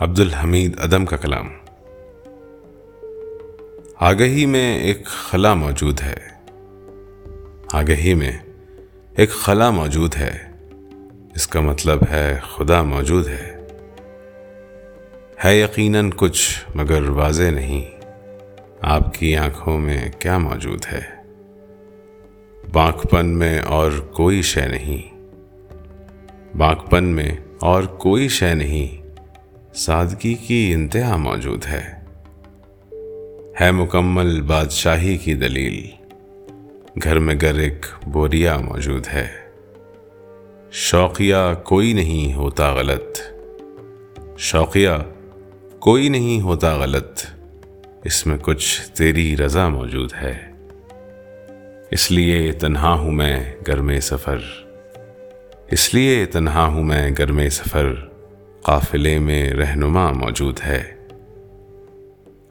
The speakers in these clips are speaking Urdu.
عبد الحمید ادم کا کلام۔ آگہی میں ایک خلا موجود ہے۔ آگہی میں ایک خلا موجود ہے۔ اس کا مطلب ہے خدا موجود ہے۔ ہے یقیناً کچھ، مگر واضح نہیں۔ آپ کی آنکھوں میں کیا موجود ہے؟ بانک پن میں اور کوئی شے نہیں۔ بانک پن میں اور کوئی شے نہیں۔ سادگی کی انتہا موجود ہے۔ ہے مکمل بادشاہی کی دلیل۔ گھر میں گر ایک بوریا موجود ہے۔ شوقیہ کوئی نہیں ہوتا غلط۔ شوقیہ کوئی نہیں ہوتا غلط۔ اس میں کچھ تیری رضا موجود ہے۔ اس لیے تنہا ہوں میں گھر میں سفر۔ اس لیے تنہا ہوں میں گھر میں سفر۔ قافلے میں رہنما موجود ہے۔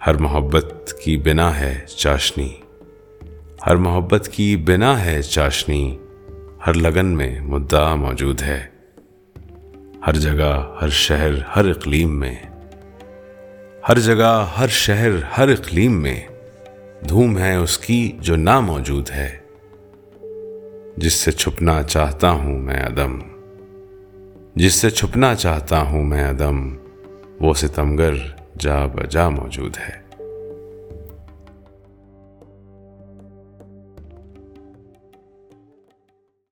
ہر محبت کی بنا ہے چاشنی۔ ہر محبت کی بنا ہے چاشنی۔ ہر لگن میں مدعا موجود ہے۔ ہر جگہ، ہر شہر، ہر اقلیم میں۔ ہر جگہ، ہر شہر، ہر اقلیم میں دھوم ہے اس کی جو نہ موجود ہے۔ جس سے چھپنا چاہتا ہوں میں عدم۔ جس سے چھپنا چاہتا ہوں میں عدم وہ ستمگر جا بجا موجود ہے۔